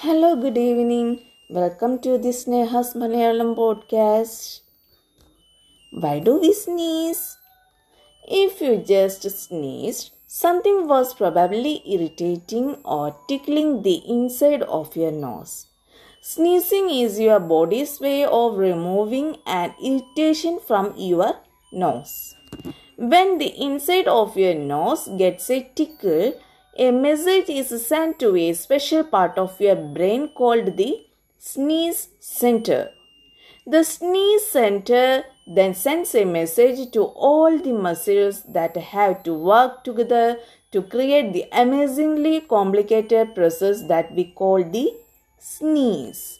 Hello, good evening. Welcome to the Sneha's Malayalam podcast. Why do we sneeze? If you just sneezed, something was probably irritating or tickling the inside of your nose. Sneezing is your body's way of removing an irritation from your nose. When the inside of your nose gets a tickle, a message is sent to a special part of your brain called the sneeze center. The sneeze center then sends a message to all the muscles that have to work together to create the amazingly complicated process that we call the sneeze.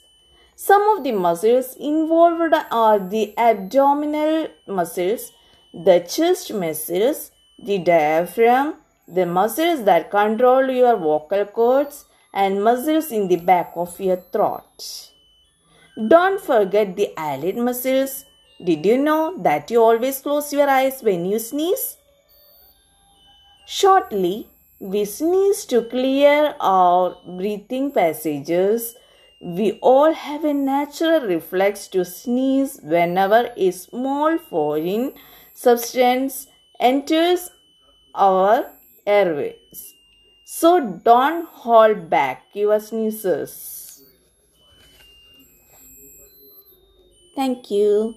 Some of the muscles involved are the abdominal muscles, the chest muscles, the diaphragm, the muscles that control your vocal cords, and muscles in the back of your throat. Don't forget the eyelid muscles. Did you know that you always close your eyes when you sneeze? Shortly, we sneeze to clear our breathing passages. We all have a natural reflex to sneeze whenever a small foreign substance enters our airways. So don't hold back your sneezes. Thank you.